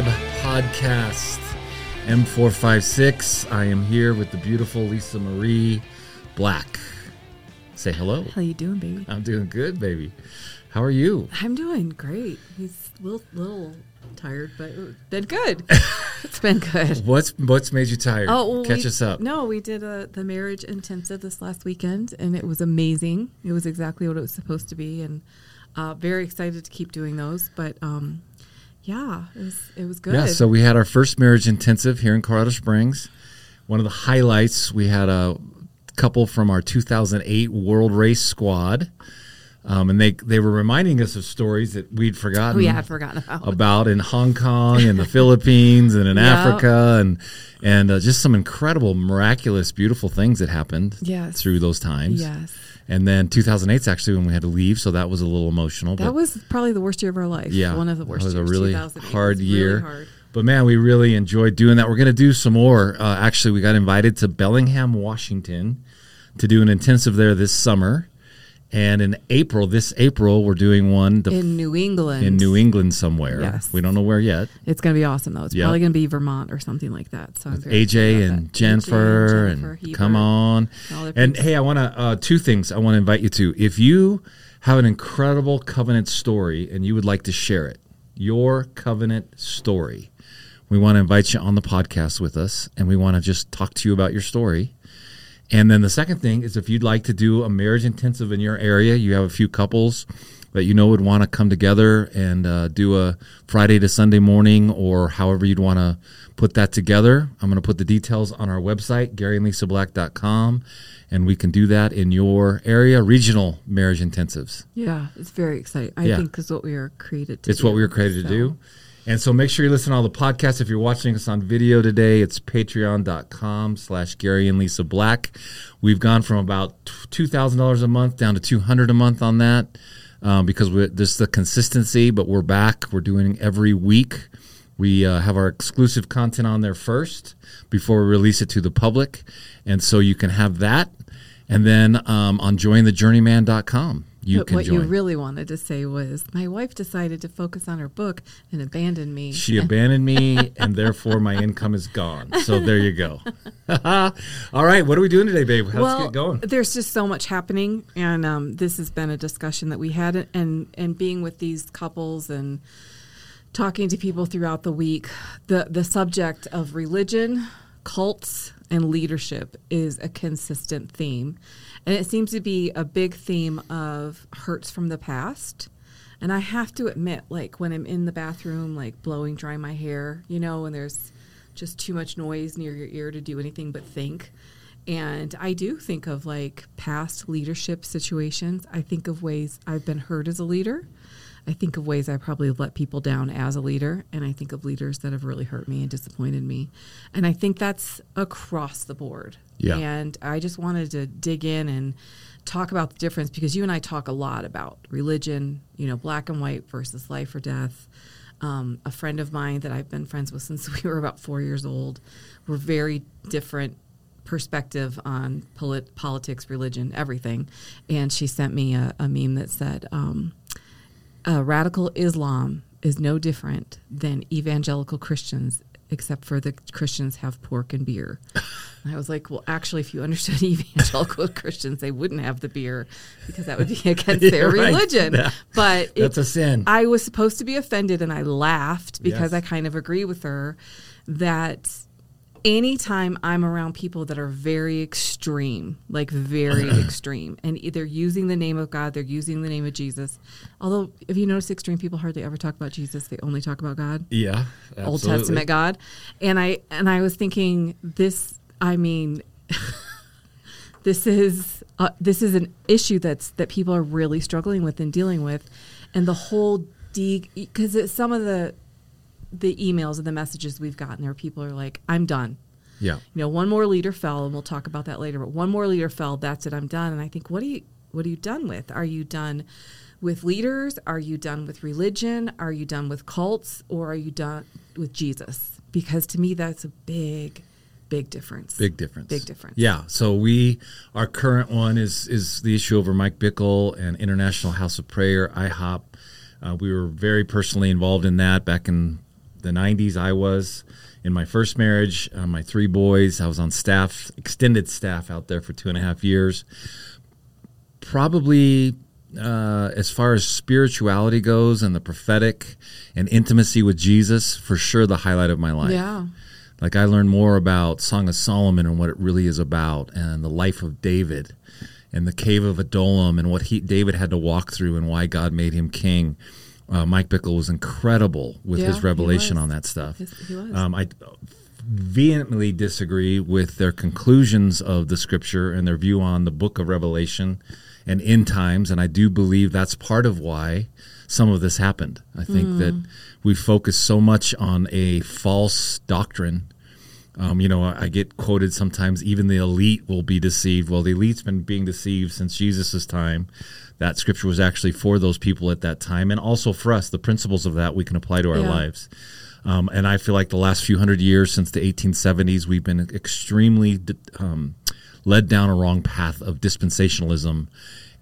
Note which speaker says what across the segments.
Speaker 1: Tribe podcast. M456. I am here with the beautiful Lisa Marie Black. Say hello.
Speaker 2: How you doing, baby?
Speaker 1: I'm doing good, baby. How are you?
Speaker 2: I'm doing great. He's a little, little tired, but it's been good. it's been good.
Speaker 1: What's what's made you tired?
Speaker 2: Oh, well,
Speaker 1: catch
Speaker 2: we-
Speaker 1: us up.
Speaker 2: No, we did a, the marriage intensive this last weekend, and it was amazing. It was exactly what it was supposed to be, and uh, very excited to keep doing those. But um, yeah, it was it was good.
Speaker 1: Yeah, so we had our first marriage intensive here in Colorado Springs. One of the highlights, we had a couple from our 2008 World Race Squad. Um, and they they were reminding us of stories that we'd forgotten.
Speaker 2: we had forgotten about.
Speaker 1: about in Hong Kong and the Philippines and in
Speaker 2: Yep.
Speaker 1: Africa and and uh, just some incredible, miraculous, beautiful things that happened
Speaker 2: Yes.
Speaker 1: through those times.
Speaker 2: Yes,
Speaker 1: And then 2008 is actually when we had to leave, so that was a little emotional.
Speaker 2: that was probably the worst year of our life.
Speaker 1: yeah,
Speaker 2: one of the worst.
Speaker 1: It was a really hard year.
Speaker 2: Really hard.
Speaker 1: But man, we really enjoyed doing that. We're going to do some more. Uh, actually, we got invited to Bellingham, Washington, to do an intensive there this summer. And in April, this April, we're doing one the,
Speaker 2: In New England.
Speaker 1: in New England somewhere.
Speaker 2: Yes.
Speaker 1: We don't know where yet.
Speaker 2: It's going to be awesome, though. It's
Speaker 1: Yeah.
Speaker 2: probably going to be Vermont or something like that. So I'm very
Speaker 1: AJ and. Jennifer, and,
Speaker 2: Jennifer Heber.
Speaker 1: come on.
Speaker 2: and
Speaker 1: And hey, I want to uh, two things I want to invite you to. If you have an incredible covenant story and you would like to share it, your covenant story, we want to invite you on the podcast with us, and we want to just talk to you about your story. And then the second thing is if you'd like to do a marriage intensive in your area, you have a few couples that you know would want to come together and uh, do a Friday to Sunday morning or however you'd want to put that together. I'm going to put the details on our website, GaryandLisaBlack.com, and we can do that in your area, regional marriage intensives.
Speaker 2: Yeah, it's very exciting. I
Speaker 1: Yeah.
Speaker 2: think is what we are created to
Speaker 1: It's
Speaker 2: do.
Speaker 1: what we were created to do. And so make sure you listen to all the podcasts. If you're watching us on video today, it's patreon.com slash Gary and Lisa Black. We've gone from about $2,000 a month down to 200 a month on that um, because we there's the consistency, but we're back. We're doing every week. We uh, have our exclusive content on there first before we release it to the public. And so you can have that. And then um, on jointhejourneyman.com, you
Speaker 2: but what
Speaker 1: join.
Speaker 2: you really wanted to say was, my wife decided to focus on her book and abandoned me.
Speaker 1: She abandoned me, and therefore my income is gone. So there you go. All right, what are we doing today, babe? Let's
Speaker 2: well,
Speaker 1: get going.
Speaker 2: there's just so much happening, and um, this has been a discussion that we had, and and being with these couples and talking to people throughout the week, the the subject of religion, cults, and leadership is a consistent theme, and it seems to be a big theme of hurts from the past. And I have to admit, like when I'm in the bathroom, like blowing dry my hair, you know, and there's just too much noise near your ear to do anything but think. And I do think of like past leadership situations. I think of ways I've been hurt as a leader. I think of ways I probably have let people down as a leader. And I think of leaders that have really hurt me and disappointed me. And I think that's across the board.
Speaker 1: Yeah.
Speaker 2: And I just wanted to dig in and talk about the difference because you and I talk a lot about religion, you know, black and white versus life or death. Um, a friend of mine that I've been friends with since we were about four years old. We're very different perspective on polit- politics, religion, everything. And she sent me a, a meme that said, um, "Radical Islam is no different than evangelical Christians." Except for the Christians have pork and beer. And I was like, well, actually, if you understood evangelical Christians, they wouldn't have the beer because that would be against
Speaker 1: Yeah,
Speaker 2: their
Speaker 1: right.
Speaker 2: religion. But it-
Speaker 1: That's a sin.
Speaker 2: I was supposed to be offended and I laughed because
Speaker 1: Yes.
Speaker 2: I kind of agree with her that anytime I'm around people that are very extreme, like very extreme, and either using the name of God, they're using the name of Jesus. Although, if you notice, extreme people hardly ever talk about Jesus; they only talk about God.
Speaker 1: yeah,
Speaker 2: Old. Testament God. And I and I was thinking this I mean this is uh, this is an issue that's that people are really struggling with and dealing with and the whole de because some of the the emails and the messages we've gotten there people are like I'm done.
Speaker 1: Yeah,
Speaker 2: You know, one more leader fell and we'll talk about that later, but one more leader fell, that's it, I'm done. And I think what are you what are you done with? Are you done with leaders? Are you done with religion? Are you done with cults or are you done with Jesus? Because to me that's a big big difference.
Speaker 1: big difference.
Speaker 2: Big difference.
Speaker 1: Yeah. So we, our current one is is the issue over Mike Bickle and International House of Prayer (IHOP). Uh, we were very personally involved in that back in the 90s. I was in my first marriage, uh, my three boys. I was on staff, extended staff out there for two and a half years. Probably uh, as far as spirituality goes and the prophetic and intimacy with Jesus, for sure the highlight of my life.
Speaker 2: Yeah.
Speaker 1: Like I learned more about Song of Solomon and what it really is about, and the life of David, and the cave of Adullam, and what he David had to walk through, and why God made him king. Uh, Mike Bickle was incredible with
Speaker 2: Yeah,
Speaker 1: his revelation on that stuff.
Speaker 2: Yes, he was.
Speaker 1: Um, I vehemently disagree with their conclusions of the scripture and their view on the book of Revelation and end times, and I do believe that's part of why some of this happened. I think that we focus so much on a false doctrine. Um, you know, I I get quoted sometimes, even the elite will be deceived. Well, the elite's been being deceived since Jesus' time. That scripture was actually for those people at that time, and also for us. The principles of that we can apply to our
Speaker 2: Yeah.
Speaker 1: lives. Um, and I feel like the last few hundred years, since the 1870s, we've been extremely um, led down a wrong path of dispensationalism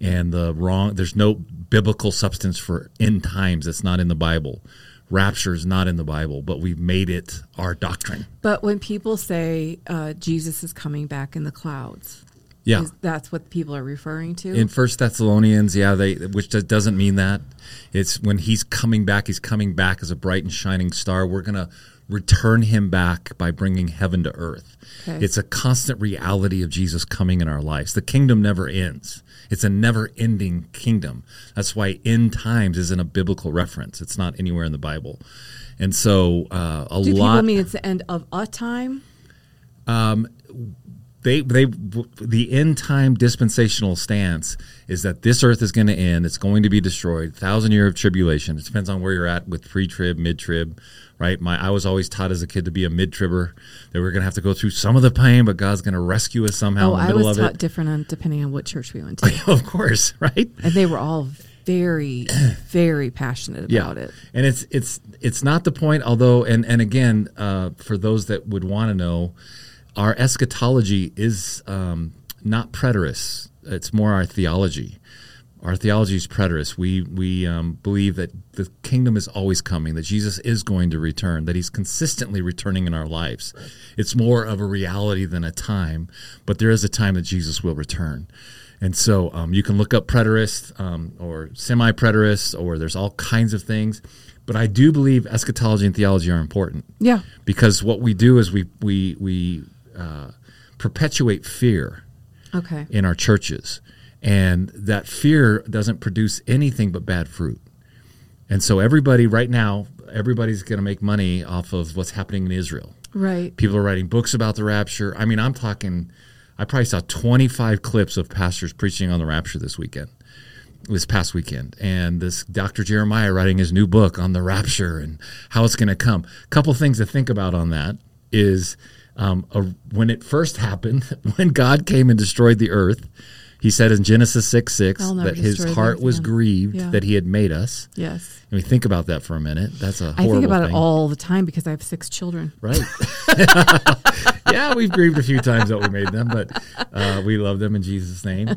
Speaker 1: and the wrong. There's no biblical substance for end times. It's not in the Bible. Rapture is not in the Bible, but we've made it our doctrine.
Speaker 2: But when people say uh, Jesus is coming back in the clouds,
Speaker 1: Yeah.
Speaker 2: that's what people are referring to.
Speaker 1: In First Thessalonians, yeah, they which does- doesn't mean that. It's when he's coming back. He's coming back as a bright and shining star. We're gonna return him back by bringing heaven to earth.
Speaker 2: Okay.
Speaker 1: It's a constant reality of Jesus coming in our lives. The kingdom never ends. It's a never-ending kingdom. That's why end times isn't a biblical reference. It's not anywhere in the Bible. And so uh, a
Speaker 2: Do
Speaker 1: lot
Speaker 2: people mean it's the end of a time?
Speaker 1: Um, they they the end time dispensational stance is that this earth is going to end it's going to be destroyed thousand year of tribulation it depends on where you're at with pre-trib mid-trib right my i was always taught as a kid to be a mid-tribber that we're going to have to go through some of the pain but god's going to rescue us somehow
Speaker 2: Oh,
Speaker 1: in the
Speaker 2: I was
Speaker 1: of
Speaker 2: taught
Speaker 1: it
Speaker 2: different on depending on what church we went to,
Speaker 1: of course right
Speaker 2: and they were all very, very passionate about it.
Speaker 1: And it's it's it's not the point. Although, and and again, uh, for those that would want to know, our eschatology is um, not preterist. It's more our theology. Our theology is preterist. We we um, believe that the kingdom is always coming. That Jesus is going to return. That He's consistently returning in our lives. It's more of a reality than a time, but there is a time that Jesus will return. And so um, you can look up preterist um, or semi preterist, or there's all kinds of things. But I do believe eschatology and theology are important
Speaker 2: Yeah.
Speaker 1: because what we do is we we we uh, perpetuate fear
Speaker 2: Okay.
Speaker 1: in our churches, and that fear doesn't produce anything but bad fruit. And so everybody right now, everybody's going to make money off of what's happening in Israel.
Speaker 2: Right.
Speaker 1: People are writing books about the rapture. I mean, I'm talking. I probably saw 25 clips of pastors preaching on the rapture this weekend, this past weekend, and this Dr. Jeremiah writing his new book on the rapture and how it's going to come. A couple things to think about on that is um, a, when it first happened, when God came and destroyed the earth. He said in Genesis 6 6 that his heart was grieved
Speaker 2: Yeah.
Speaker 1: that he had made us.
Speaker 2: Yes.
Speaker 1: And we think about that for a minute. That's a
Speaker 2: I think about
Speaker 1: thing.
Speaker 2: it all the time because I have six children.
Speaker 1: Right. yeah, we've grieved a few times that we made them, but uh, we love them in Jesus' name.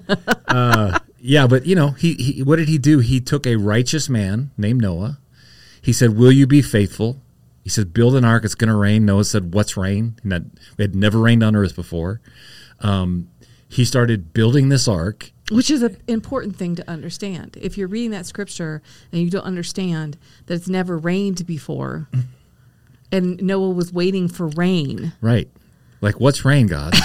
Speaker 1: Uh, yeah, but you know, he, he what did he do? He took a righteous man named Noah. He said, "Will you be faithful?" He said, "Build an ark. It's going to rain." Noah said, "What's rain?" And that it had never rained on earth before. Um, he started building this ark.
Speaker 2: Which is an important thing to understand. If you're reading that scripture and you don't understand that it's never rained before, mm-hmm. and Noah was waiting for rain.
Speaker 1: Right. Like, what's rain, God? and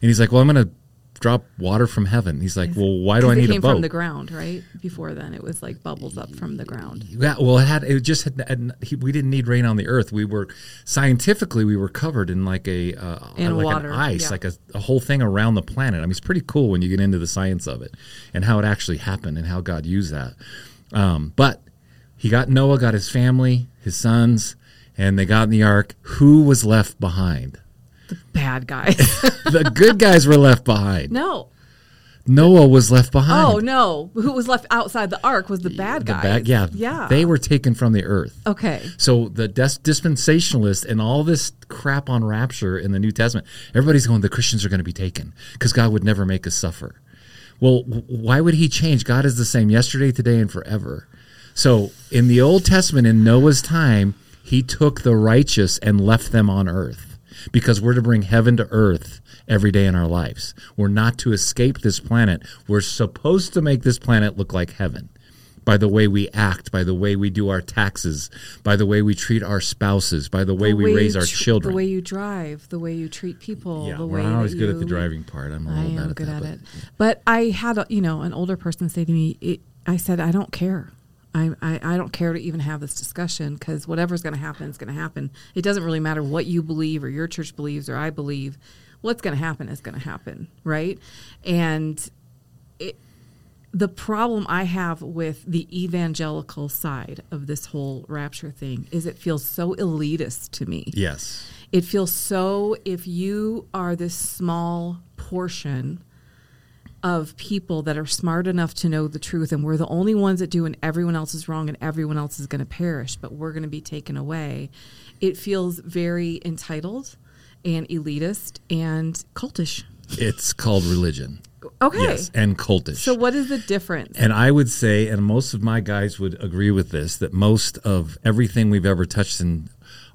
Speaker 1: he's like, "Well, I'm going to drop water from heaven." He's like, "Well, why do I need a boat?"
Speaker 2: from the ground, right? Before then, it was like bubbles up from the ground.
Speaker 1: Yeah, well, it had it just had, had he, we didn't need rain on the earth. We were scientifically we were covered in like a uh,
Speaker 2: In
Speaker 1: like
Speaker 2: water,
Speaker 1: an ice,
Speaker 2: yeah.
Speaker 1: like a, a whole thing around the planet. I mean, it's pretty cool when you get into the science of it and how it actually happened and how God used that. Um, but he got Noah, got his family, his sons, and they got in the ark. Who was left behind?
Speaker 2: The bad guys.
Speaker 1: The good guys were left behind.
Speaker 2: no.
Speaker 1: Noah was left behind.
Speaker 2: Oh no. Who was left outside the ark was the bad
Speaker 1: The
Speaker 2: guys.
Speaker 1: yeah,
Speaker 2: Yeah.
Speaker 1: They were taken from the earth.
Speaker 2: Okay.
Speaker 1: So the dis- dispensationalists and all this crap on rapture in the New Testament, everybody's going, the Christians are going to be taken because God would never make us suffer. Well, why would he change? God is the same yesterday, today, and forever. So in the Old Testament, in Noah's time, He took the righteous and left them on earth because we're to bring heaven to earth every day in our lives. We're not to escape this planet. We're supposed to make this planet look like heaven by the way we act, by the way we do our taxes, by the way we treat our spouses, by the way
Speaker 2: The
Speaker 1: we raise
Speaker 2: you
Speaker 1: our
Speaker 2: tr-
Speaker 1: children.
Speaker 2: The way you drive, the way you treat people,
Speaker 1: yeah,
Speaker 2: the
Speaker 1: we're
Speaker 2: way
Speaker 1: not always good at the driving part. I'm a
Speaker 2: I
Speaker 1: little bad
Speaker 2: am
Speaker 1: at
Speaker 2: good
Speaker 1: that,
Speaker 2: at
Speaker 1: but-
Speaker 2: it. But I had, a, you know, an older person say to me, it, I said, I don't care. I, I, I don't care to even have this discussion because whatever's going to happen is going to happen. It doesn't really matter what you believe or your church believes or I believe. What's going to happen is going to happen, right? And it, the problem I have with the evangelical side of this whole rapture thing is it feels so elitist to me.
Speaker 1: Yes.
Speaker 2: It feels so if you are this small portion of people that are smart enough to know the truth and we're the only ones that do and everyone else is wrong and everyone else is going to perish but we're going to be taken away it feels very entitled and elitist and cultish
Speaker 1: It's called religion.
Speaker 2: okay
Speaker 1: Yes, and cultish.
Speaker 2: so what is the difference
Speaker 1: And I would say, and most of my guys would agree with this, that most of everything we've ever touched in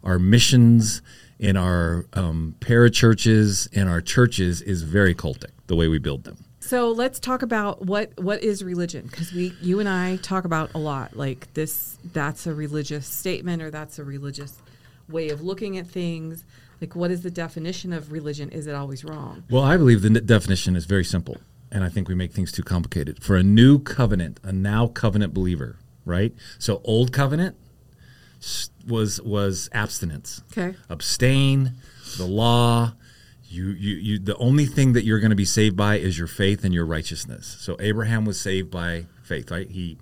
Speaker 1: our missions, in our um, parachurches, in our churches is very cultic, the way we build them.
Speaker 2: So let's talk about what what is religion because we you and I talk about a lot like this that's a religious statement or that's a religious way of looking at things like what is the definition of religion is it always wrong
Speaker 1: Well, I believe the n- definition is very simple, and I think we make things too complicated. For a new covenant, a now covenant believer, right? So old covenant was was abstinence.
Speaker 2: okay
Speaker 1: abstain the law you, you, you the only thing that you're going to be saved by is your faith and your righteousness. So abraham was saved by faith right? He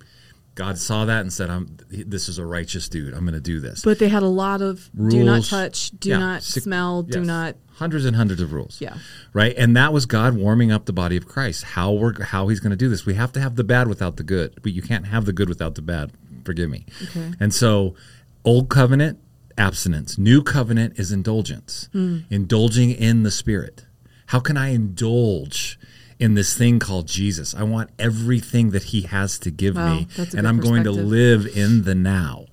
Speaker 1: god saw that and said i'm this is a righteous dude. I'm going to do this.
Speaker 2: But they had a lot of rules. do not touch do
Speaker 1: Yeah,
Speaker 2: not smell do not
Speaker 1: hundreds and hundreds of rules.
Speaker 2: Yeah.
Speaker 1: right? And that was god warming up the body of christ. How we're how he's going to do this. We have to have the bad without the good but you can't have the good without the bad. Forgive me.
Speaker 2: Okay.
Speaker 1: and so old covenant abstinence new covenant is indulgence
Speaker 2: Hmm.
Speaker 1: indulging in the spirit how can i indulge in this thing called jesus i want everything that he has to give
Speaker 2: Wow,
Speaker 1: me and i'm going to live in the now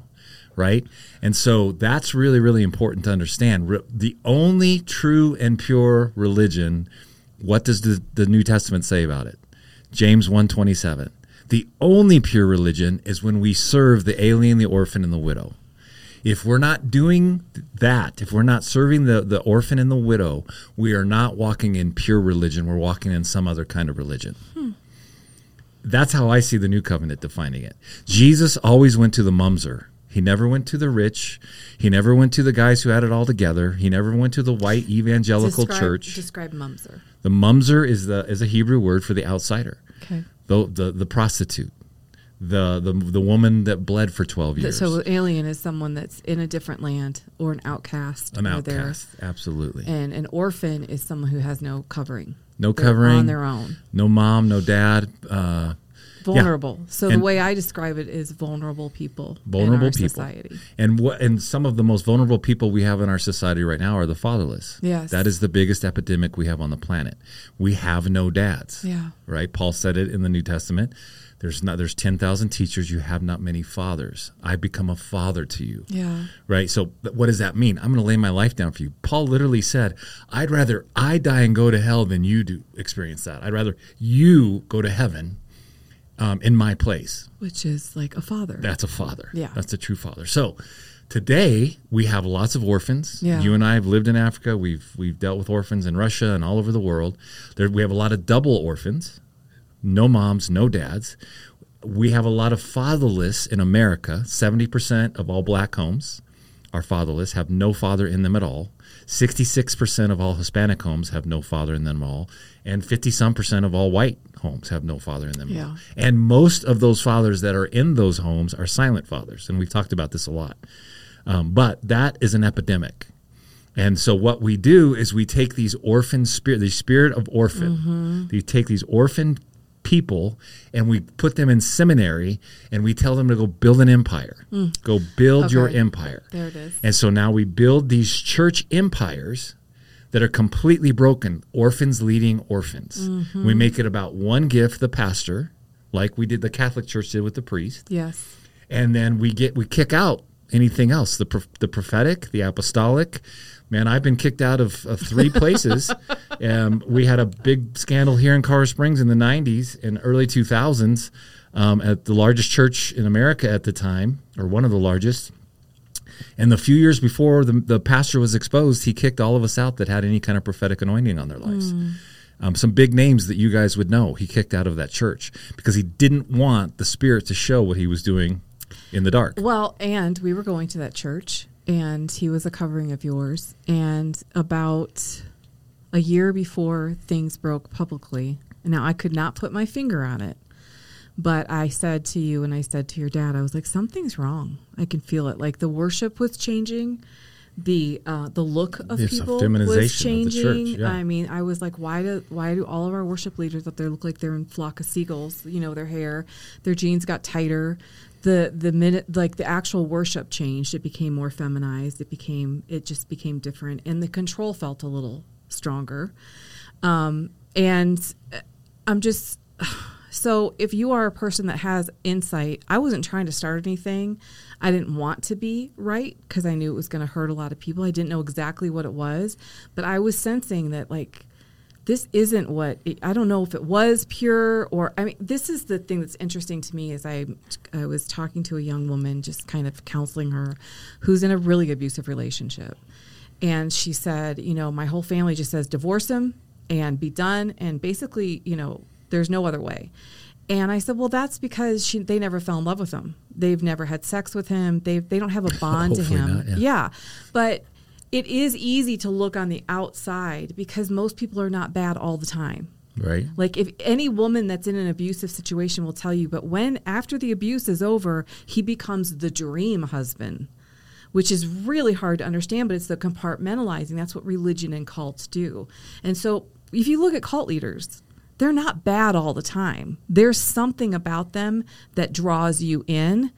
Speaker 1: right? And so that's really, really important to understand. Re- the only true and pure religion, what does the, the New Testament say about it? James 127. The only pure religion is when we serve the alien, the orphan, and the widow. If we're not doing that, if we're not serving the, the orphan and the widow, we are not walking in pure religion. We're walking in some other kind of religion. Hmm. That's how I see the new covenant defining it. Jesus always went to the mumser. He never went to the rich. He never went to the guys who had it all together. He never went to the white evangelical
Speaker 2: describe,
Speaker 1: church.
Speaker 2: describe mumser
Speaker 1: the mumser is the is a Hebrew word for the outsider.
Speaker 2: okay
Speaker 1: The the, the prostitute. The, the the woman that bled for 12 years.
Speaker 2: so alien is someone that's in a different land or an outcast
Speaker 1: An outcast. Absolutely.
Speaker 2: and an orphan is someone who has no covering
Speaker 1: no
Speaker 2: They're
Speaker 1: covering.
Speaker 2: on their own
Speaker 1: No mom, no dad. Uh,
Speaker 2: vulnerable so
Speaker 1: And-
Speaker 2: the way i describe it is vulnerable people
Speaker 1: vulnerable people.
Speaker 2: society
Speaker 1: And what and some of the most vulnerable people we have in our society right now are the fatherless.
Speaker 2: Yes.
Speaker 1: That is the biggest epidemic we have on the planet. We have no dads.
Speaker 2: Yeah.
Speaker 1: Right? Paul said it in the New Testament. There's not there's 10,000 teachers, you have not many fathers. I become a father to you.
Speaker 2: yeah
Speaker 1: Right? So what does that mean? I'm going to lay my life down for you. Paul literally said, "I'd rather I die and go to hell than you do experience that. I'd rather you go to heaven um, in my place."
Speaker 2: which is like a father
Speaker 1: That's a father.
Speaker 2: Yeah.
Speaker 1: That's a true father. So today we have lots of orphans.
Speaker 2: Yeah.
Speaker 1: You and I have lived in Africa. We've we've dealt with orphans in Russia and all over the world. There we have a lot of double orphans. No moms, no dads. We have a lot of fatherless in America. 70% of all black homes are fatherless, have no father in them at all. 66% of all Hispanic homes have no father in them at all. And 50 some percent of all white homes have no father in them
Speaker 2: Yeah.
Speaker 1: And most of those fathers that are in those homes are silent fathers. And we've talked about this a lot. Um, but that is an epidemic. And so what we do is we take these orphan spirit, the spirit of orphan, we take these orphan people and we put them in seminary and we tell them to go build an empire. Go build your empire.
Speaker 2: There it is.
Speaker 1: And so now we build these church empires that are completely broken, orphans leading orphans.
Speaker 2: Mm-hmm.
Speaker 1: We make it about one gift, the pastor, like we did the Catholic Church did with the priest,
Speaker 2: yes
Speaker 1: and then we get we kick out anything else. The pro- the prophetic, the apostolic. Man, I've been kicked out of, of three places. um, we had a big scandal here in Colorado Springs in the '90s and early 2000s um, at the largest church in America at the time, or one of the largest. And the few years before the, the pastor was exposed, he kicked all of us out that had any kind of prophetic anointing on their lives. Um, some big names that you guys would know, he kicked out of that church because he didn't want the Spirit to show what he was doing in the dark.
Speaker 2: Well, and we were going to that church, and he was a covering of yours. And about a year before things broke publicly, now I could not put my finger on it, but I said to you and I said to your dad, I was like, something's wrong. I can feel it. Like the worship was changing. The uh, the look of
Speaker 1: It's
Speaker 2: people was changing.
Speaker 1: church, yeah.
Speaker 2: I mean, I was like, why do why do all of our worship leaders up there look like they're in flock of seagulls? You know, their hair, their jeans got tighter. The the minute like the actual worship changed, it became more feminized. It became it just became different, and the control felt a little stronger. Um, and uh, I'm just so if you are a person that has insight, I wasn't trying to start anything. I didn't want to be right because I knew it was going to hurt a lot of people. I didn't know exactly what it was, but I was sensing that like this isn't what it, I don't know if it was pure or I mean this is the thing that's interesting to me is I I was talking to a young woman just kind of counseling her who's in a really abusive relationship. And she said, you know, my whole family just says divorce him and be done and basically, you know, there's no other way. And I said, well, that's because she, they never fell in love with him. They've never had sex with him. They they don't have a bond to him.
Speaker 1: not, yeah.
Speaker 2: yeah, but it is easy to look on the outside because most people are not bad all the time.
Speaker 1: Right?
Speaker 2: Like if any woman that's in an abusive situation will tell you, but when after the abuse is over, he becomes the dream husband, which is really hard to understand, but it's the compartmentalizing. That's what religion and cults do. And so if you look at cult leaders, they're not bad all the time. There's something about them that draws you in.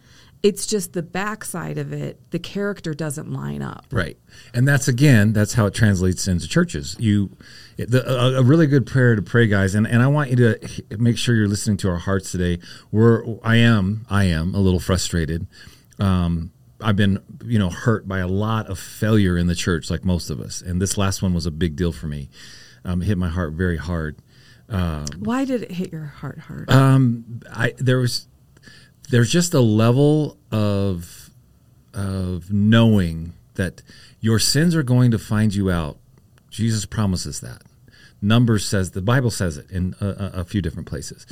Speaker 2: It's just the backside of it, the character doesn't line up.
Speaker 1: Right, and that's again, that's how it translates into churches. You, the, a, a really good prayer to pray, guys, and, and I want you to make sure you're listening to our hearts today. We're, I am, I am a little frustrated. Um, I've been, you know, hurt by a lot of failure in the church, like most of us, and this last one was a big deal for me. Um, it hit my heart very hard.
Speaker 2: Why did it hit your heart hard?
Speaker 1: Um, I there was there's just a level of of knowing that your sins are going to find you out. Jesus promises that. Numbers says the Bible says it in a, a- few different places.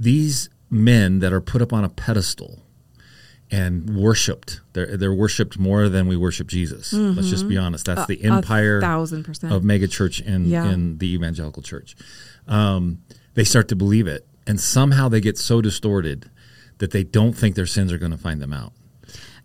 Speaker 1: These men that are put up on a pedestal and worshipped, they're they're worshipped more than we worship Jesus. Let's just be honest. That's the empire
Speaker 2: thousand percent.
Speaker 1: of mega church in
Speaker 2: Yeah.
Speaker 1: in the evangelical church. Um, they start to believe it, and somehow they get so distorted that they don't think their sins are going to find them out.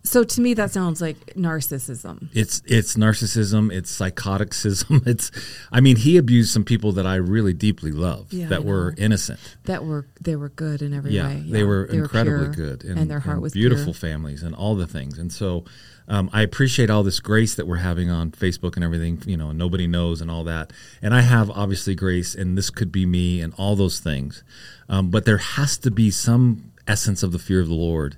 Speaker 2: So to me, that sounds like narcissism.
Speaker 1: It's it's narcissism, it's psychoticism. It's, I mean, he abused some people that I really deeply love
Speaker 2: Yeah,
Speaker 1: that were innocent.
Speaker 2: That were they were good in every
Speaker 1: Yeah,
Speaker 2: way.
Speaker 1: they were
Speaker 2: They
Speaker 1: incredibly
Speaker 2: pure,
Speaker 1: good,
Speaker 2: and, their heart was
Speaker 1: beautiful
Speaker 2: pure.
Speaker 1: families and all the things. And so, um, I appreciate all this grace that we're having on Facebook and everything. You know, nobody knows and all that. And I have obviously grace, and this could be me and all those things. Um, but there has to be some essence of the fear of the Lord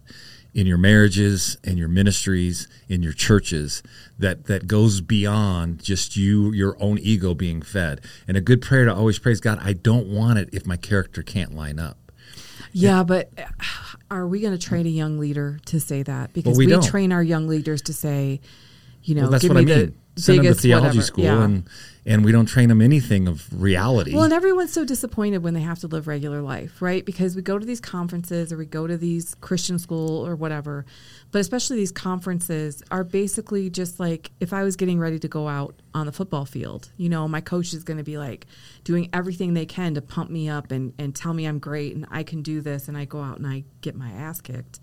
Speaker 1: in your marriages, in your ministries, in your churches that that goes beyond just you your own ego being fed. And a good prayer to always praise God, I don't want it if my character can't line up.
Speaker 2: Yeah, but uh, are we going to train a young leader to say that? Because
Speaker 1: we
Speaker 2: we, train our young leaders to say, you know,
Speaker 1: Well, that's
Speaker 2: give
Speaker 1: what I mean. Send them to theology
Speaker 2: whatever.
Speaker 1: school,
Speaker 2: Yeah.
Speaker 1: and and we don't train them anything of reality.
Speaker 2: Well, and everyone's so disappointed when they have to live regular life, right? Because we go to these conferences or we go to these Christian school or whatever, but especially these conferences are basically just like if I was getting ready to go out on the football field, you know, my coach is going to be like doing everything they can to pump me up and, and tell me I'm great and I can do this, and I go out and I get my ass kicked.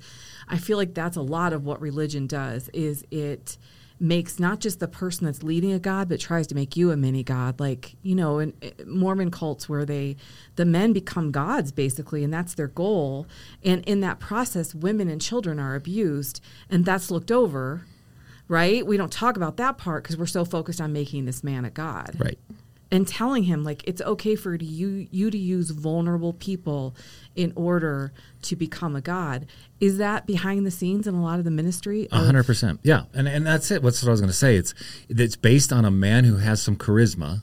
Speaker 2: I feel like that's a lot of what religion does is it makes not just the person that's leading a god but tries to make you a mini god. Like you know in mormon cults where they the men become gods basically and that's their goal. And in that process women and children are abused and that's looked over right? We don't talk about that part because we're so focused on making this man a god.
Speaker 1: Right.
Speaker 2: And telling him like it's okay for you you to use vulnerable people in order to become a god. Is that behind the scenes in a lot of the ministry? Of-
Speaker 1: hundred percent. Yeah, and and that's it. What's what I was going to say. It's it's based on a man who has some charisma,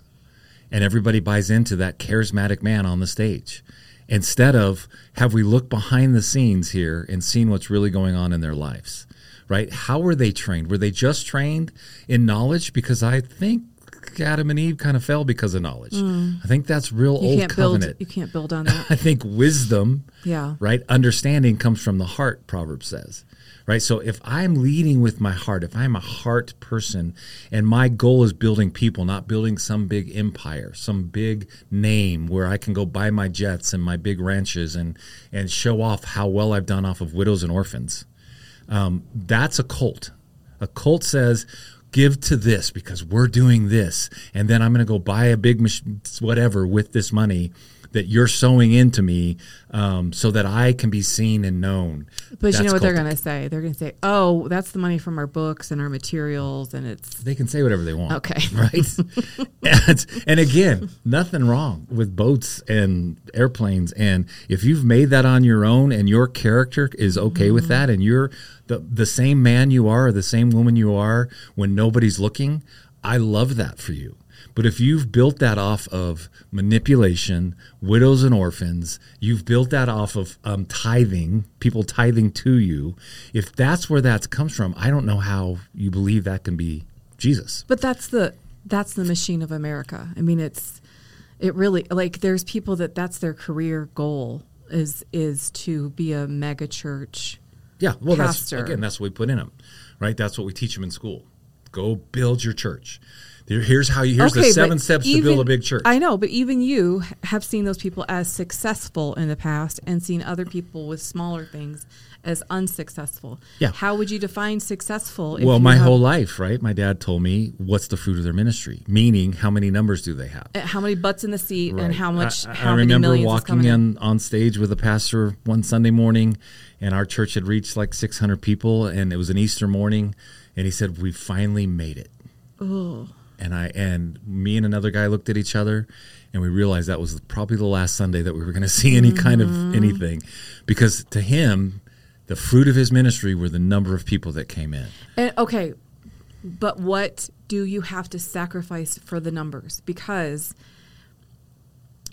Speaker 1: and everybody buys into that charismatic man on the stage. Instead of have we looked behind the scenes here and seen what's really going on in their lives, right? How were they trained? Were they just trained in knowledge? Because I think Adam and Eve kind of fell because of knowledge. I think that's real
Speaker 2: You
Speaker 1: old
Speaker 2: can't
Speaker 1: covenant.
Speaker 2: build you can't build on that.
Speaker 1: I think wisdom
Speaker 2: Yeah.
Speaker 1: right? Understanding comes from the heart, Proverbs says, right? So if I'm leading with my heart, if I'm a heart person and my goal is building people, not building some big empire, some big name where I can go buy my jets and my big ranches and, and show off how well I've done off of widows and orphans, um, that's a cult. A cult says, give to this because we're doing this. And then I'm going to go buy a big mach- whatever with this money that you're sowing into me um, so that I can be seen and known.
Speaker 2: But you know
Speaker 1: That's
Speaker 2: what they're going to say? They're going to say, "Oh, that's the money from our books and our materials, and it's
Speaker 1: They can say whatever they want.
Speaker 2: Okay.
Speaker 1: Right. and, and again, nothing wrong with boats and airplanes. And if you've made that on your own and your character is okay with that and you're the, the same man you are or the same woman you are when nobody's looking, I love that for you. But if you've built that off of manipulation, widows and orphans, you've built that off of um, tithing, people tithing to you, if that's where that comes from, I don't know how you believe that can be Jesus.
Speaker 2: But that's the that's the machine of America. I mean, it's it really like there's people that that's their career goal is is to be a mega church.
Speaker 1: Yeah, well,
Speaker 2: Pastor.
Speaker 1: that's again, that's what we put in them, right? That's what we teach them in school. Go build your church. Here's how you. Here's the seven steps to build a big church.
Speaker 2: I know, but even you have seen those people as successful in the past and seen other people with smaller things as unsuccessful.
Speaker 1: Yeah.
Speaker 2: How would you define successful? if
Speaker 1: well, my
Speaker 2: have-
Speaker 1: whole life, right? My dad told me what's the fruit of their ministry, meaning how many numbers do they have.
Speaker 2: uh, how many butts in the seat and how much
Speaker 1: I, I
Speaker 2: how many
Speaker 1: remember walking
Speaker 2: in.
Speaker 1: on stage with a pastor one Sunday morning, and our church had reached like 600 people, and it was an Easter morning, and he said, "We finally made it." And I and me and another guy looked at each other, and we realized that was probably the last Sunday that we were going to see any kind
Speaker 2: Mm-hmm.
Speaker 1: of anything, because to him, the fruit of his ministry were the number of people that came in.
Speaker 2: And, okay, but what do you have to sacrifice for the numbers? Because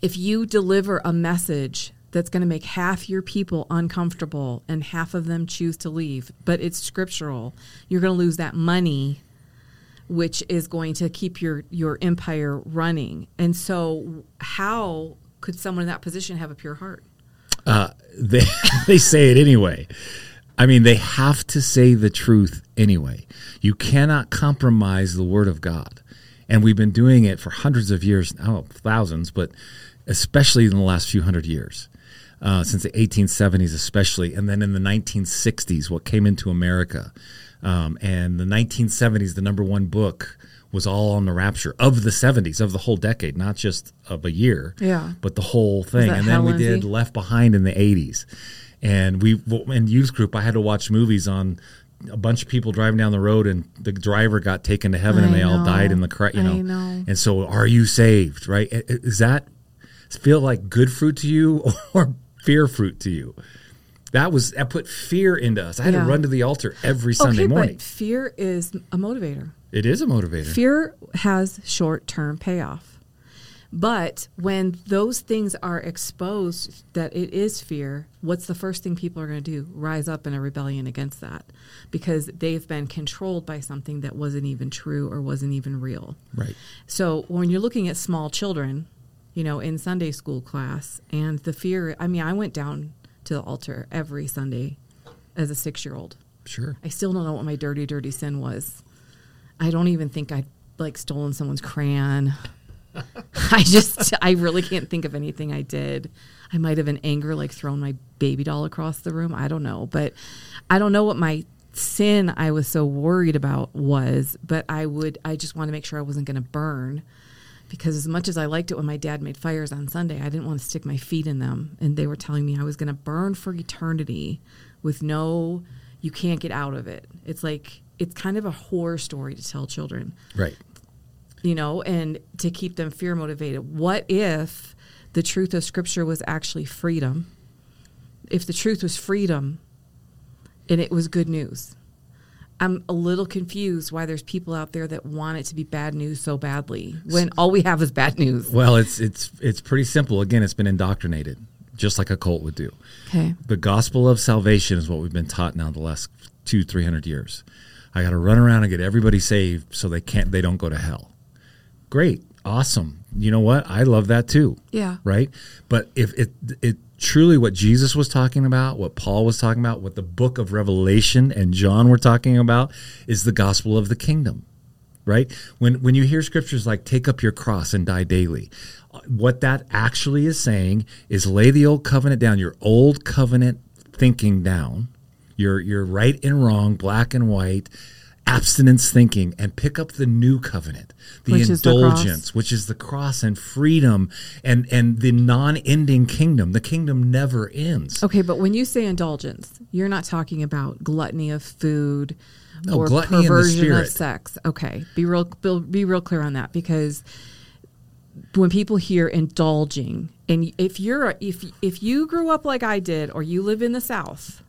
Speaker 2: if you deliver a message that's going to make half your people uncomfortable and half of them choose to leave, but it's scriptural, you're going to lose that money which is going to keep your your empire running. And so how could someone in that position have a pure heart?
Speaker 1: Uh, they they say it anyway. I mean, they have to say the truth anyway. You cannot compromise the word of God, and we've been doing it for hundreds of years now, thousands, but especially in the last few hundred years. Uh, since the 1870s, especially, and then in the 1960s, what came into America, um, and the 1970s, the number one book was all on the rapture of the 70s, of the whole decade, not just of a year,
Speaker 2: Yeah.
Speaker 1: but the whole thing. And then we
Speaker 2: Hal
Speaker 1: did Left Behind in the 80s. And we, in youth group, I had to watch movies on a bunch of people driving down the road and the driver got taken to heaven and
Speaker 2: I
Speaker 1: they all died in the cra you know.
Speaker 2: know.
Speaker 1: And so are you saved, right? Is that feel like good fruit to you or fear fruit to you? That was that put fear into us. I had
Speaker 2: Yeah.
Speaker 1: to run to the altar every Sunday
Speaker 2: okay,
Speaker 1: morning.
Speaker 2: but fear is a motivator.
Speaker 1: It is a motivator.
Speaker 2: Fear has short term payoff. But when those things are exposed that it is fear, what's the first thing people are going to do? Rise up in a rebellion against that because they've been controlled by something that wasn't even true or wasn't even real.
Speaker 1: Right.
Speaker 2: So when you're looking at small children, you know, in Sunday school class, and the fear, I mean, I went down to the altar every Sunday as a six year old.
Speaker 1: Sure.
Speaker 2: I still don't know what my dirty, dirty sin was. I don't even think I'd like stolen someone's crayon. I just, I really can't think of anything I did. I might have in anger like thrown my baby doll across the room. I don't know, but I don't know what my sin I was so worried about was. But I would, I just want to make sure I wasn't going to burn because as much as I liked it when my dad made fires on Sunday, I didn't want to stick my feet in them. And they were telling me I was going to burn for eternity with no, you can't get out of it. It's like, it's kind of a horror story to tell children.
Speaker 1: Right.
Speaker 2: you know, and to keep them fear motivated. What if the truth of Scripture was actually freedom? If the truth was freedom and it was good news. I'm a little confused why there's people out there that want it to be bad news so badly when all we have is bad news.
Speaker 1: Well, it's it's it's pretty simple. Again, it's been indoctrinated, just like a cult would do.
Speaker 2: Okay.
Speaker 1: The gospel of salvation is what we've been taught now the last two, three hundred years. I got to run around and get everybody saved so they can't, they don't go to hell. Great, awesome. You know what? I love that too.
Speaker 2: Yeah.
Speaker 1: Right. But if it it truly what Jesus was talking about, what Paul was talking about, what the book of Revelation and John were talking about, is the gospel of the kingdom. Right. When when you hear scriptures like "Take up your cross and die daily," what that actually is saying is lay the old covenant down, your old covenant thinking down, your your right and wrong, black and white, abstinence thinking, and pick up the new covenant, the
Speaker 2: Which is the
Speaker 1: indulgence, which is the cross and freedom and and the non-ending kingdom. The kingdom never ends.
Speaker 2: Okay, but when you say indulgence, you're not talking about gluttony of food
Speaker 1: No,
Speaker 2: or perversion of sex. Okay, be real, be, be real clear on that because when people hear indulging, and if you're if if you grew up like I did, or you live in the South,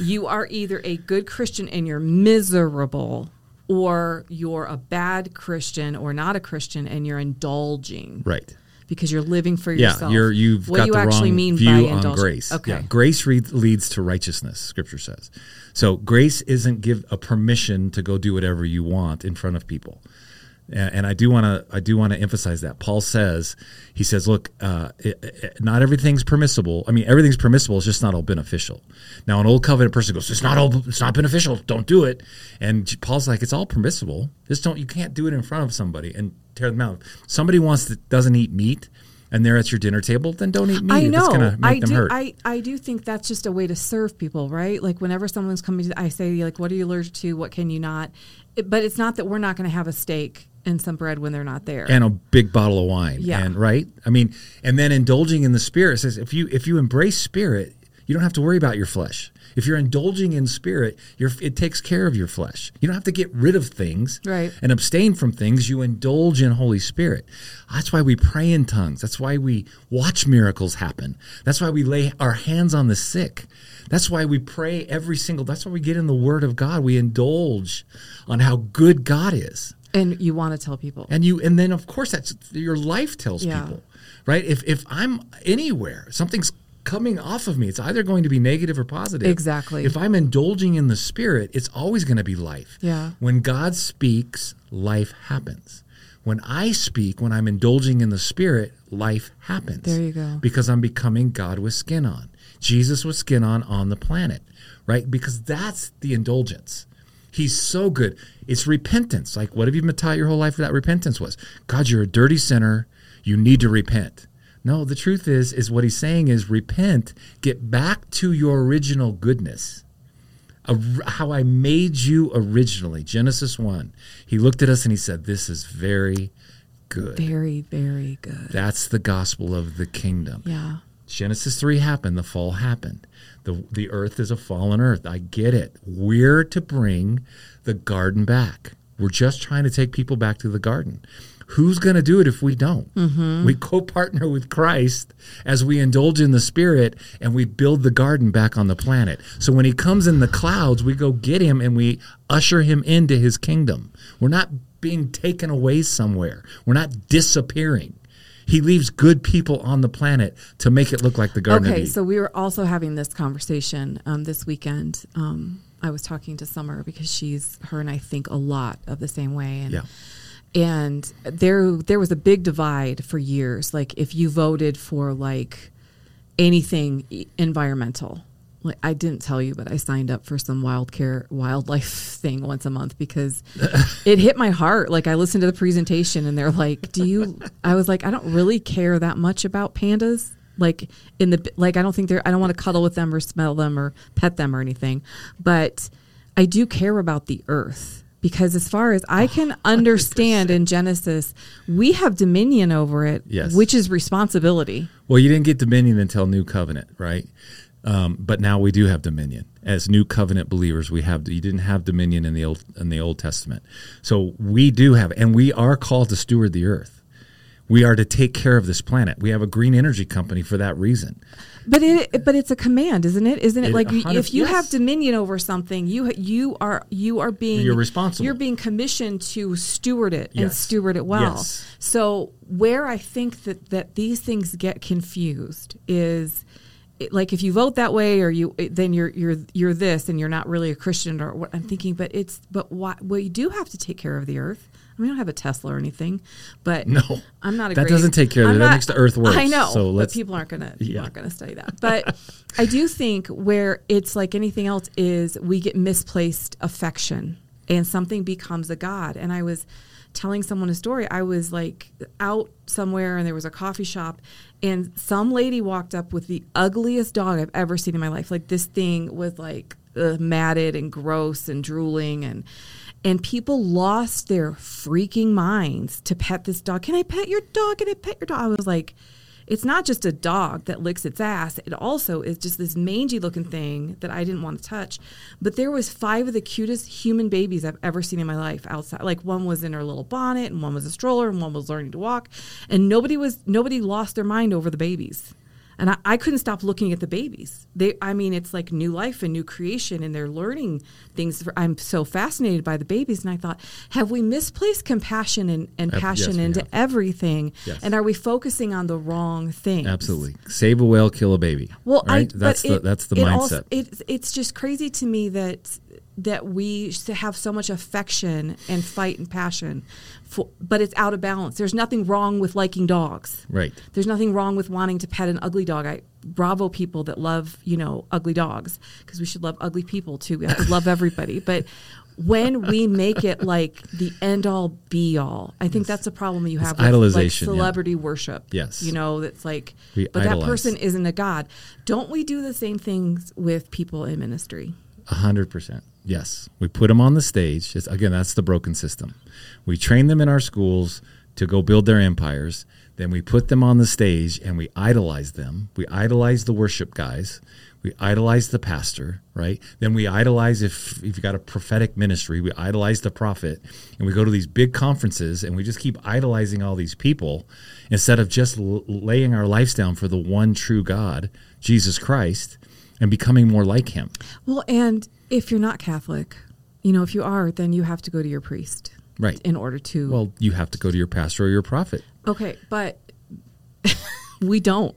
Speaker 2: you are either a good Christian and you're miserable, or you're a bad Christian or not a Christian and you're indulging
Speaker 1: Right.
Speaker 2: because you're living for
Speaker 1: Yeah,
Speaker 2: yourself.
Speaker 1: you're you've
Speaker 2: what
Speaker 1: got
Speaker 2: you
Speaker 1: the
Speaker 2: actually
Speaker 1: wrong
Speaker 2: mean
Speaker 1: view
Speaker 2: by
Speaker 1: on grace.
Speaker 2: Okay.
Speaker 1: Yeah, grace re- leads to righteousness. Scripture says. So grace isn't give a permission to go do whatever you want in front of people. And, and I do want to I do want to emphasize that Paul says he says, look, uh, it, it- not everything's permissible. I mean, everything's permissible. It's just not all beneficial. Now, an old covenant person goes, it's not all it's not beneficial. Don't do it. And Paul's like, it's all permissible. Just don't. You can't do it in front of somebody and tear them out. Somebody wants to doesn't eat meat. And they're at your dinner table, then don't eat meat.
Speaker 2: I know.
Speaker 1: It's going to make
Speaker 2: I do.
Speaker 1: hurt.
Speaker 2: I, I do think that's just a way to serve people, right? Like whenever someone's coming, to, I say like, "What are you allergic to? What can you not?" It, but it's not that we're not going to have a steak and some bread when they're not there.
Speaker 1: and a big bottle of wine.
Speaker 2: Yeah.
Speaker 1: And right? I mean, and then indulging in the spirit says if you if you embrace spirit, you don't have to worry about your flesh. If you're indulging in spirit, it takes care of your flesh. You don't have to get rid of things
Speaker 2: Right.
Speaker 1: and abstain from things. You indulge in Holy Spirit. That's why we pray in tongues. That's why we watch miracles happen. That's why we lay our hands on the sick. That's why we pray every single. That's why we get in the Word of God. We indulge on how good God is
Speaker 2: and you want to tell people.
Speaker 1: and you and then of course that's your life tells
Speaker 2: Yeah.
Speaker 1: people right if if i'm anywhere something's coming off of me it's either going to be negative or positive
Speaker 2: Exactly.
Speaker 1: if i'm indulging in the spirit it's always going to be life
Speaker 2: Yeah.
Speaker 1: when god speaks life happens when i speak when i'm indulging in the spirit life happens
Speaker 2: There you go.
Speaker 1: because i'm becoming god with skin on jesus with skin on on the planet right because that's the indulgence He's so good. It's repentance. Like, what have you been taught your whole life that repentance was? God, you're a dirty sinner. You need to repent. No, the truth is, is what he's saying is repent, get back to your original goodness. How I made you originally. Genesis 1. He looked at us and he said, This is very good.
Speaker 2: very, very good.
Speaker 1: That's the gospel of the kingdom.
Speaker 2: Yeah.
Speaker 1: Genesis 3 happened, the fall happened. The, the earth is a fallen earth. I get it. We're to bring the garden back. We're just trying to take people back to the garden. Who's going to do it if we don't? Mm-hmm. We co partner with Christ as we indulge in the Spirit and we build the garden back on the planet. So when He comes in the clouds, we go get Him and we usher Him into His kingdom. We're not being taken away somewhere, we're not disappearing. He leaves good people on the planet to make it look like the Garden
Speaker 2: Okay, so we were also having this conversation um, this weekend. Um, I was talking to Summer because she's her and I think a lot of the same way, and
Speaker 1: Yeah.
Speaker 2: and there there was a big divide for years. Like if you voted for like anything environmental. Like I didn't tell you, but I signed up for some wild care wildlife thing once a month because it hit my heart. Like I listened to the presentation and they're like, "Do you?" I was like, "I don't really care that much about pandas." Like in the like, I don't think they're. I don't want to cuddle with them or smell them or pet them or anything, but I do care about the earth because as far as I can understand in Genesis, we have dominion over it,
Speaker 1: Yes.
Speaker 2: which is responsibility.
Speaker 1: Well, you didn't get dominion until New Covenant, right? Um, but now we do have dominion as new covenant believers. We have you didn't have dominion in the old in the Old Testament, so we do have, and we are called to steward the earth. We are to take care of this planet. We have a green energy company for that reason.
Speaker 2: But it, but it's a command, isn't it? Isn't it,
Speaker 1: It-
Speaker 2: like if you
Speaker 1: yes.
Speaker 2: have dominion over something, you you are you are being
Speaker 1: You're responsible.
Speaker 2: You're being commissioned to steward it and steward it well.
Speaker 1: Yes.
Speaker 2: So where I think that that these things get confused is. It- Like if you vote that way, or you then you're you're you're this, and you're not really a Christian, or what I'm thinking. But it's but why? Well, you do have to take care of the earth. I mean, I don't have a Tesla or anything, but
Speaker 1: No.
Speaker 2: I'm not a
Speaker 1: That
Speaker 2: great-
Speaker 1: doesn't take care of
Speaker 2: I'm
Speaker 1: it. That makes the earth worse.
Speaker 2: I know,
Speaker 1: So let's-
Speaker 2: people aren't gonna
Speaker 1: Yeah.
Speaker 2: aren't gonna study that. But I do think where it's like anything else is we get misplaced affection and something becomes a god. And I was telling someone a story. I was like out somewhere and there was a coffee shop and some lady walked up with the ugliest dog I've ever seen in my life. Like this thing was like uh, matted and gross and drooling and and people lost their freaking minds to pet this dog. Can I pet your dog? Can I pet your dog? I was like, it's not just a dog that licks its ass. It also is just this mangy looking thing that I didn't want to touch. But there was five of the cutest human babies I've ever seen in my life outside. Like one was in her little bonnet and one was a stroller and one was learning to walk. And nobody was nobody lost their mind over the babies. And I, I couldn't stop looking at the babies. They, I mean, it's like new life and new creation, and they're learning things. I'm so fascinated by the babies, and I thought, have we misplaced compassion and, and passion
Speaker 1: yes,
Speaker 2: into
Speaker 1: have.
Speaker 2: everything?
Speaker 1: Yes.
Speaker 2: And are we focusing on the wrong thing
Speaker 1: Absolutely, save a whale, kill a baby.
Speaker 2: Well,
Speaker 1: right?
Speaker 2: I,
Speaker 1: that's the
Speaker 2: it-
Speaker 1: that's the
Speaker 2: it
Speaker 1: mindset.
Speaker 2: also- it, it's just crazy to me that that we have so much affection and fight and passion, for, but it's out of balance. There's nothing wrong with liking dogs.
Speaker 1: right.
Speaker 2: There's nothing wrong with wanting to pet an ugly dog. I bravo people that love you know ugly dogs because we should love ugly people too. We have to love everybody, but. When we make it like the end all be all, I think that's a problem you have with like
Speaker 1: idolization, yeah.
Speaker 2: celebrity worship.
Speaker 1: Yes.
Speaker 2: you know that's like,
Speaker 1: We
Speaker 2: but that person isn't a god. Don't we do the same things with people in ministry?
Speaker 1: A hundred percent. Yes, we put them on the stage. It's, again, that's the broken system. We train them in our schools to go build their empires. Then we put them on the stage and we idolize them. We idolize the worship guys. We idolize the pastor, right? Then we idolize if if you got a prophetic ministry, we idolize the prophet, and we go to these big conferences and we just keep idolizing all these people instead of just l- laying our lives down for the one true God, Jesus Christ, and becoming more like Him.
Speaker 2: Well, and if you're not Catholic, you know, if you are, then you have to go to your priest
Speaker 1: Right.
Speaker 2: in order to.
Speaker 1: Well, you have to go to your pastor or your prophet.
Speaker 2: okay, but we don't.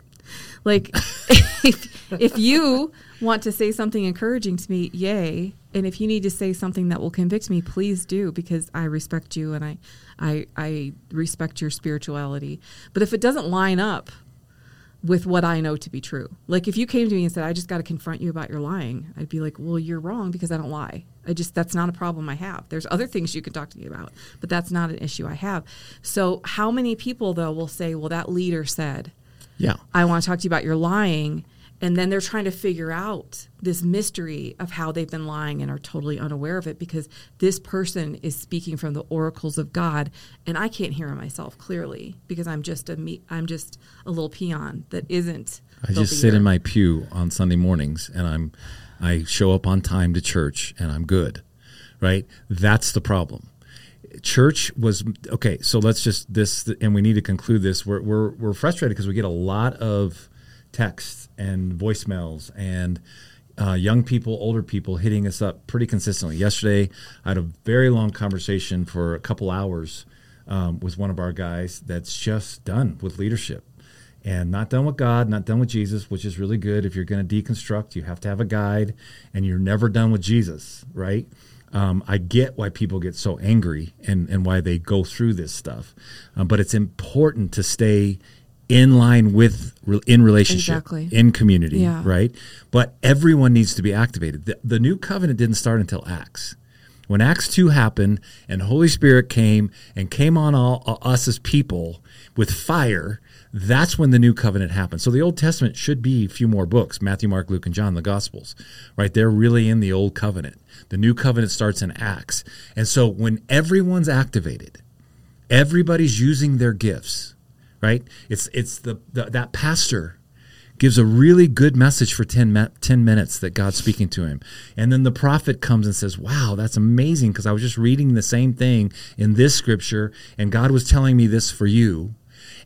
Speaker 2: Like, if, if you want to say something encouraging to me, yay. And if you need to say something that will convict me, please do because I respect you and I, I, I respect your spirituality. But if it doesn't line up with what I know to be true. Like if you came to me and said, I just got to confront you about your lying, I'd be like, well, you're wrong because I don't lie. I just, that's not a problem I have. There's other things you can talk to me about, but that's not an issue I have. So, how many people, though, will say, well, that leader said,
Speaker 1: Yeah.
Speaker 2: I want to talk to you about your lying. And then they're trying to figure out this mystery of how they've been lying and are totally unaware of it because this person is speaking from the oracles of God and I can't hear myself clearly because I'm just a me I'm just a little peon that isn't
Speaker 1: I just sit in my pew on Sunday mornings and I'm I show up on time to church and I'm good. Right? That's the problem. Church was okay, so let's just this and we need to conclude this. We're we're we're frustrated because we get a lot of texts and voicemails and uh, young people, older people hitting us up pretty consistently. Yesterday, I had a very long conversation for a couple hours um, with one of our guys that's just done with leadership and not done with God, not done with Jesus, which is really good. If you're going to deconstruct, you have to have a guide, and you're never done with Jesus, right? Um, I get why people get so angry and, and why they go through this stuff, um, but it's important to stay in line with in relationship
Speaker 2: Exactly.
Speaker 1: in community,
Speaker 2: Yeah.
Speaker 1: right? But everyone needs to be activated. The, the new covenant didn't start until Acts. When Acts 2 happened and Holy Spirit came and came on all uh, us as people with fire, that's when the new covenant happened. So the Old Testament should be a few more books Matthew, Mark, Luke, and John, the Gospels, right? They're really in the Old Covenant. The new covenant starts in Acts. And so when everyone's activated, everybody's using their gifts, right? It's, it's the, the that pastor gives a really good message for 10, 10 minutes that God's speaking to him. And then the prophet comes and says, Wow, that's amazing because I was just reading the same thing in this scripture and God was telling me this for you.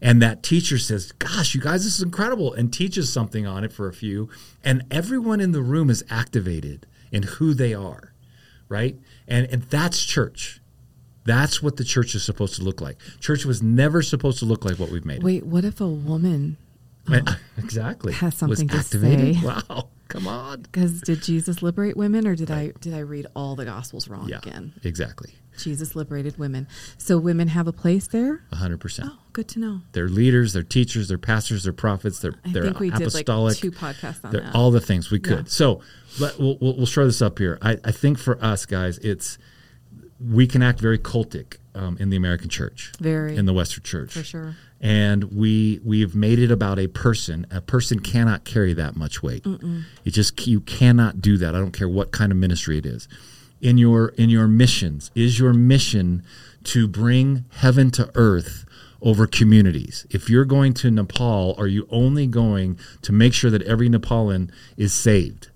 Speaker 1: And that teacher says, Gosh, you guys, this is incredible, and teaches something on it for a few. And everyone in the room is activated in who they are, right? And, and that's church. That's what the church is supposed to look like. Church was never supposed to look like what we've made. it.
Speaker 2: Wait, what if a woman?
Speaker 1: Um, exactly.
Speaker 2: Has
Speaker 1: was
Speaker 2: something to say.
Speaker 1: Wow. Come on.
Speaker 2: Because did Jesus liberate women, or did I did I read all the Gospels wrong
Speaker 1: Yeah.
Speaker 2: again?
Speaker 1: Exactly.
Speaker 2: Jesus liberated women, so women have a place there.
Speaker 1: 100%.
Speaker 2: Oh, good to know.
Speaker 1: They're leaders, they're teachers, they're pastors, they're prophets, they're
Speaker 2: I
Speaker 1: they're
Speaker 2: think we
Speaker 1: apostolic.
Speaker 2: did like two podcasts on
Speaker 1: They're
Speaker 2: that.
Speaker 1: all the things we could.
Speaker 2: Yeah.
Speaker 1: So let, we'll, we'll, we'll show this up here. I, I think for us guys, it's we can act very cultic um, in the American church,
Speaker 2: Very.
Speaker 1: in the Western church,
Speaker 2: For sure.
Speaker 1: And we we've made it about a person. A person cannot carry that much weight. You just you cannot do that. I don't care what kind of ministry it is. In your in your missions, is your mission to bring heaven to earth over communities. If you're going to Nepal, are you only going to make sure that every Nepalan is saved?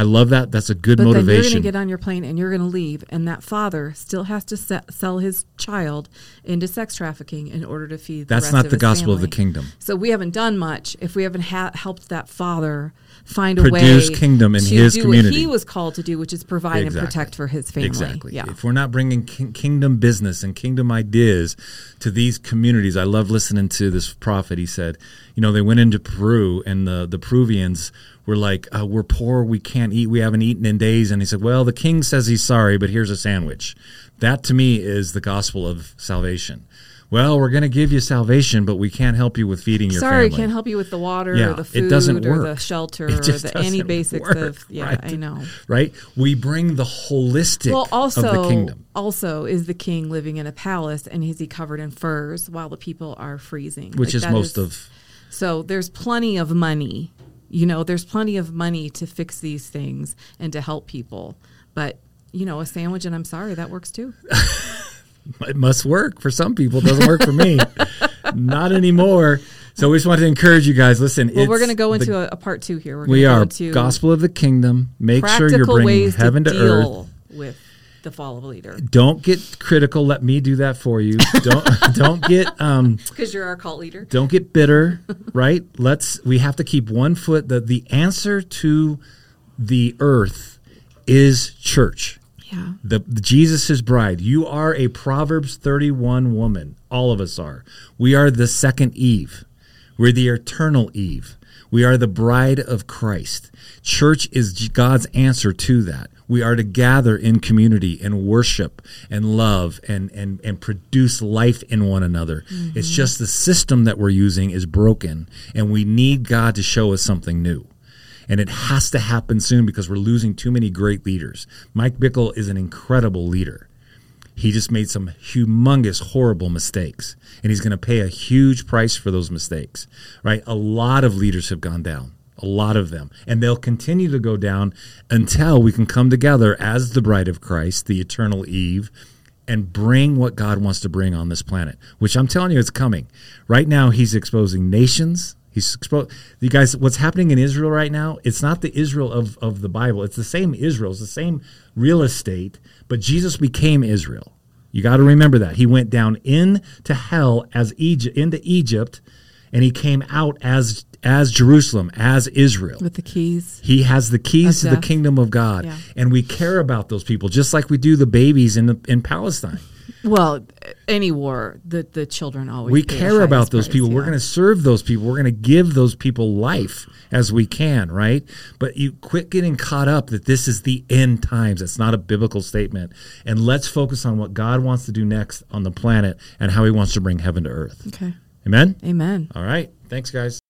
Speaker 1: I love that. That's a good
Speaker 2: But then you're going to get on your plane and you're going to leave, and that father still has to se- sell his child into sex trafficking in order to feed. The
Speaker 1: That's
Speaker 2: rest
Speaker 1: not the gospel of the kingdom.
Speaker 2: So we haven't done much if we haven't ha- helped that father find a
Speaker 1: Produce
Speaker 2: way
Speaker 1: kingdom in
Speaker 2: to
Speaker 1: his
Speaker 2: do
Speaker 1: community.
Speaker 2: what he was called to do, which is provide and protect for his family.
Speaker 1: Exactly.
Speaker 2: Yeah.
Speaker 1: If we're not bringing king- kingdom business and kingdom ideas to these communities, I love listening to this prophet. He said, you know, they went into Peru and the, the Peruvians were like, uh, we're poor, we can't eat, we haven't eaten in days. And he said, well, the king says he's sorry, but here's a sandwich. That to me is the gospel of salvation. Well, we're going to give you salvation, but we can't help you with feeding your
Speaker 2: Sorry,
Speaker 1: family.
Speaker 2: Sorry, can't help you with the water
Speaker 1: Yeah,
Speaker 2: or the
Speaker 1: it
Speaker 2: food
Speaker 1: doesn't
Speaker 2: or the shelter
Speaker 1: It
Speaker 2: or the any basics
Speaker 1: work,
Speaker 2: of yeah,
Speaker 1: right?
Speaker 2: I know.
Speaker 1: Right? We bring the holistic
Speaker 2: Well, also,
Speaker 1: of the kingdom.
Speaker 2: also is the king living in a palace and is he covered in furs while the people are freezing?
Speaker 1: Which
Speaker 2: Like,
Speaker 1: is most of
Speaker 2: So there's plenty of money. You know, there's plenty of money to fix these things and to help people. But you know, a sandwich and I'm sorry, that works too.
Speaker 1: it must work for some people. It doesn't work for me. Not anymore. So we just want to encourage you guys. Listen,
Speaker 2: Well, we're going to go
Speaker 1: the-
Speaker 2: into a, a part two here. We're
Speaker 1: we are gospel of the kingdom. Make sure you're bringing heaven to,
Speaker 2: to
Speaker 1: earth.
Speaker 2: with the fall of a leader
Speaker 1: Don't get critical. Let me do that for you. Don't don't get um,
Speaker 2: because you're our cult leader.
Speaker 1: don't get bitter. Right? Let's. We have to keep one foot. The the answer to the earth is church.
Speaker 2: Yeah.
Speaker 1: the, the Jesus' bride. You are a Proverbs 31 woman. All of us are. We are the second Eve. We're the eternal Eve. We are the bride of Christ. Church is God's answer to that. We are to gather in community and worship and love and, and, and produce life in one another. It's mm-hmm. just the system that we're using is broken, and we need God to show us something new and it has to happen soon because we're losing too many great leaders. Mike Bickle is an incredible leader. He just made some humongous, horrible mistakes, and he's going to pay a huge price for those mistakes. Right? A lot of leaders have gone down, a lot of them, and they'll continue to go down until we can come together as the bride of Christ, the eternal Eve, and bring what God wants to bring on this planet, which I'm telling you, it's coming. Right now, He's exposing nations. He's exposed. You guys, what's happening in Israel right now? It's not the Israel of, of the Bible. It's the same Israel. It's the same real estate, but Jesus became Israel. You got to remember that. He went down into hell as Egypt, into Egypt, and he came out as as Jerusalem, as Israel.
Speaker 2: With the keys.
Speaker 1: He has the keys to the kingdom of God,
Speaker 2: Yeah.
Speaker 1: and we care about those people just like we do the babies in the, in Palestine.
Speaker 2: Well, any war, the the children always.
Speaker 1: We care about those
Speaker 2: price,
Speaker 1: people. We're going to serve those people. We're going to give those people life as we can, right? But you quit getting caught up that this is the end times. It's not a biblical statement. And let's focus on what God wants to do next on the planet and how he wants to bring heaven to earth.
Speaker 2: Okay.
Speaker 1: Amen?
Speaker 2: Amen.
Speaker 1: All right. Thanks, guys.